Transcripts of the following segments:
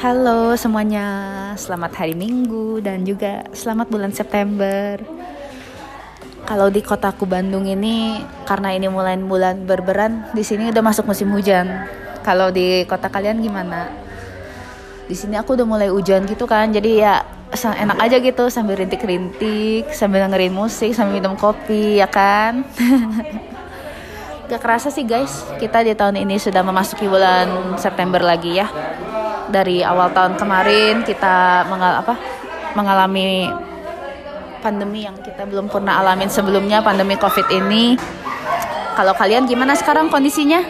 Halo semuanya, selamat hari Minggu dan juga selamat bulan September. Kalau di kotaku Bandung ini, karena ini mulai bulan berberan, di sini udah masuk musim hujan. Kalau di kota kalian gimana? Di sini aku udah mulai hujan gitu kan, jadi ya enak aja gitu sambil rintik-rintik, sambil dengerin musik, sambil minum kopi, ya kan? Gak kerasa sih guys, kita di tahun ini sudah memasuki bulan September lagi ya dari awal tahun kemarin kita mengal apa mengalami pandemi yang kita belum pernah alamin sebelumnya pandemi covid ini kalau kalian gimana sekarang kondisinya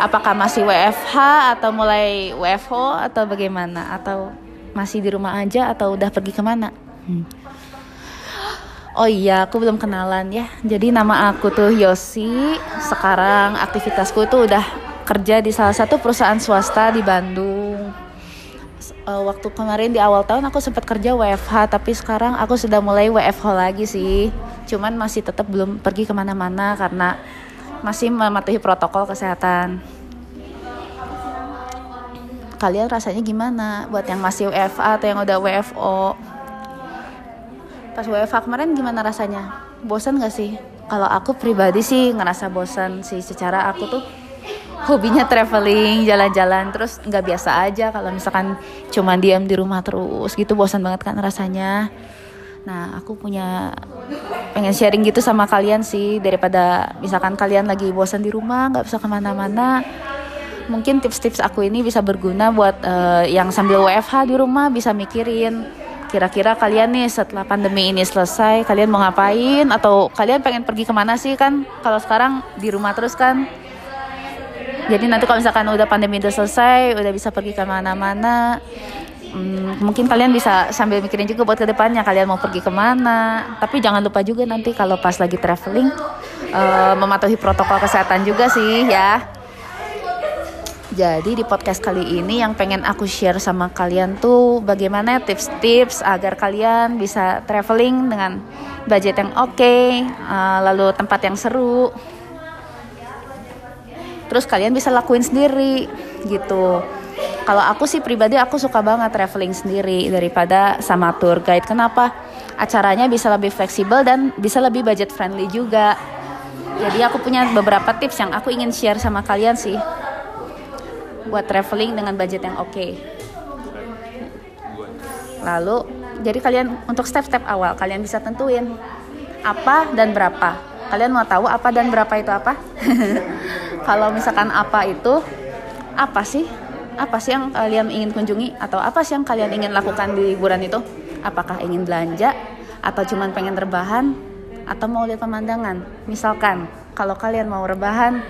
apakah masih WFH atau mulai WFO atau bagaimana atau masih di rumah aja atau udah pergi ke mana hmm. Oh iya, aku belum kenalan ya. Jadi nama aku tuh Yosi. Sekarang aktivitasku tuh udah kerja di salah satu perusahaan swasta di Bandung. Uh, waktu kemarin di awal tahun aku sempat kerja WFH, tapi sekarang aku sudah mulai WFH lagi sih. Cuman masih tetap belum pergi ke mana-mana karena masih mematuhi protokol kesehatan. Kalian rasanya gimana? Buat yang masih WFA atau yang udah WFO? Pas WFH kemarin gimana rasanya? Bosan gak sih? Kalau aku pribadi sih ngerasa bosan sih. Secara aku tuh hobinya traveling, jalan-jalan, terus nggak biasa aja kalau misalkan cuma diam di rumah terus gitu bosan banget kan rasanya. Nah, aku punya pengen sharing gitu sama kalian sih daripada misalkan kalian lagi bosan di rumah nggak bisa ke mana-mana. Mungkin tips-tips aku ini bisa berguna buat uh, yang sambil WFH di rumah bisa mikirin kira-kira kalian nih setelah pandemi ini selesai kalian mau ngapain atau kalian pengen pergi ke mana sih kan kalau sekarang di rumah terus kan jadi nanti kalau misalkan udah pandemi udah selesai udah bisa pergi ke mana-mana hmm, mungkin kalian bisa sambil mikirin juga buat ke depannya kalian mau pergi ke mana. Tapi jangan lupa juga nanti kalau pas lagi traveling uh, mematuhi protokol kesehatan juga sih ya. Jadi di podcast kali ini yang pengen aku share sama kalian tuh bagaimana tips-tips agar kalian bisa traveling dengan budget yang oke, okay, uh, lalu tempat yang seru, terus kalian bisa lakuin sendiri gitu. Kalau aku sih pribadi aku suka banget traveling sendiri daripada sama tour guide. Kenapa? Acaranya bisa lebih fleksibel dan bisa lebih budget friendly juga. Jadi aku punya beberapa tips yang aku ingin share sama kalian sih buat traveling dengan budget yang oke. Okay. lalu jadi kalian untuk step-step awal kalian bisa tentuin apa dan berapa kalian mau tahu apa dan berapa itu apa? Kalau misalkan apa itu apa sih? Apa sih yang kalian ingin kunjungi? Atau apa sih yang kalian ingin lakukan di liburan itu? Apakah ingin belanja? Atau cuman pengen rebahan? Atau mau lihat pemandangan? Misalkan kalau kalian mau rebahan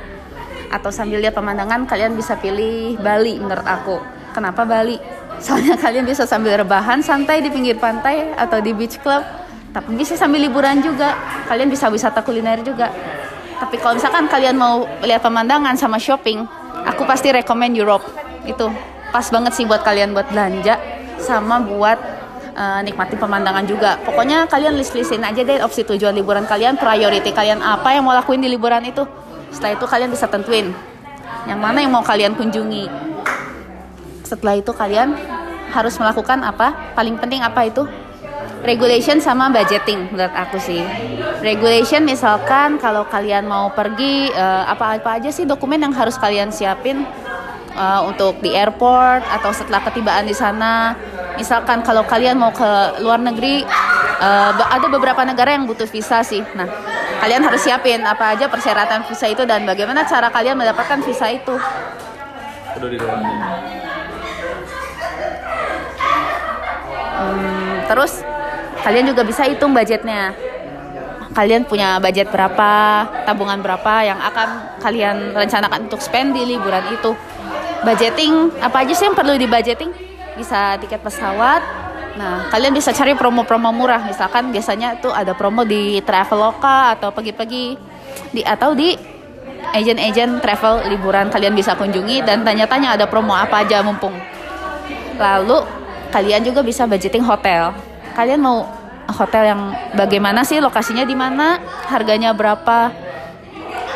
atau sambil lihat pemandangan kalian bisa pilih Bali menurut aku. Kenapa Bali? Soalnya kalian bisa sambil rebahan santai di pinggir pantai atau di beach club tapi bisa sambil liburan juga kalian bisa wisata kuliner juga tapi kalau misalkan kalian mau lihat pemandangan sama shopping, aku pasti rekomend Europe. Itu pas banget sih buat kalian buat belanja sama buat uh, nikmati pemandangan juga. Pokoknya kalian list-listin aja deh opsi tujuan liburan kalian, priority kalian apa yang mau lakuin di liburan itu. Setelah itu kalian bisa tentuin yang mana yang mau kalian kunjungi. Setelah itu kalian harus melakukan apa? Paling penting apa itu? Regulation sama budgeting menurut aku sih. Regulation misalkan kalau kalian mau pergi uh, apa-apa aja sih dokumen yang harus kalian siapin uh, untuk di airport atau setelah ketibaan di sana. Misalkan kalau kalian mau ke luar negeri uh, ada beberapa negara yang butuh visa sih. Nah, kalian harus siapin apa aja persyaratan visa itu dan bagaimana cara kalian mendapatkan visa itu. Hmm, terus kalian juga bisa hitung budgetnya. Kalian punya budget berapa tabungan berapa yang akan kalian rencanakan untuk spend di liburan itu. Budgeting apa aja sih yang perlu di budgeting bisa tiket pesawat. Nah kalian bisa cari promo-promo murah. Misalkan biasanya tuh ada promo di Traveloka atau pergi-pergi di atau di agent-agent travel liburan kalian bisa kunjungi dan tanya-tanya ada promo apa aja mumpung. Lalu kalian juga bisa budgeting hotel kalian mau hotel yang bagaimana sih? Lokasinya di mana? Harganya berapa?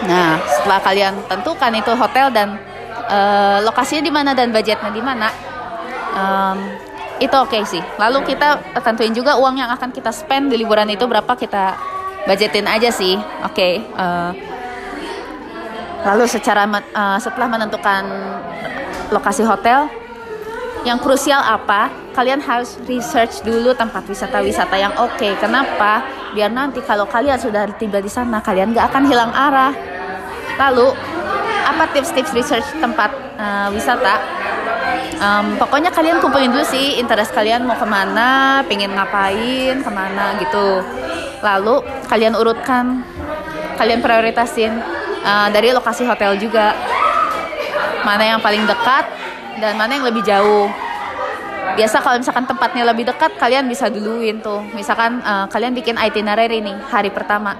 Nah setelah kalian tentukan itu hotel dan uh, lokasinya di mana dan budgetnya di mana um, itu oke okay sih. Lalu kita tentuin juga uang yang akan kita spend di liburan itu berapa kita budgetin aja sih. Oke okay, uh, lalu secara uh, setelah menentukan lokasi hotel yang krusial apa? Kalian harus research dulu tempat wisata-wisata yang oke. Okay. kenapa? Biar nanti kalau kalian sudah tiba di sana kalian gak akan hilang arah. Lalu apa tips-tips research tempat uh, wisata? Um, pokoknya kalian kumpulin dulu sih interest kalian mau ke mana pengen ngapain ke mana gitu. Lalu kalian urutkan kalian prioritasin uh, dari lokasi hotel juga. Mana yang paling dekat dan mana yang lebih jauh? Biasa kalau misalkan tempatnya lebih dekat kalian bisa duluin tuh. Misalkan uh, kalian bikin itinerary nih hari pertama.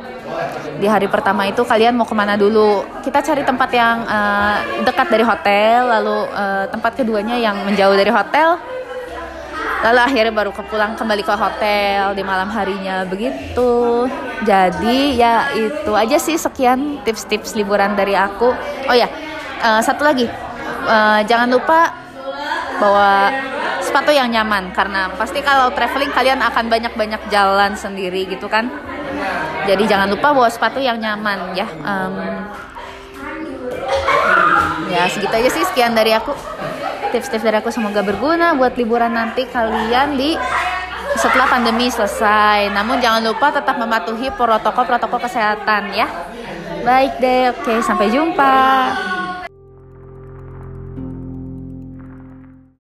Di hari pertama itu kalian mau ke mana dulu? Kita cari tempat yang uh, dekat dari hotel lalu uh, tempat keduanya yang menjauh dari hotel. Lalu akhirnya baru kepulang kembali ke hotel di malam harinya. Begitu. Jadi ya itu aja sih sekian tips-tips liburan dari aku. Oh ya uh, satu lagi uh, jangan lupa bawa sepatu yang nyaman karena pasti kalau traveling kalian akan banyak-banyak jalan sendiri gitu kan. Jadi jangan lupa bawa sepatu yang nyaman ya. Um, ya segitu aja sih sekian dari aku. Tips-tips dari aku semoga berguna buat liburan nanti kalian di setelah pandemi selesai. Namun jangan lupa tetap mematuhi protokol-protokol kesehatan ya. Baik deh oke sampai jumpa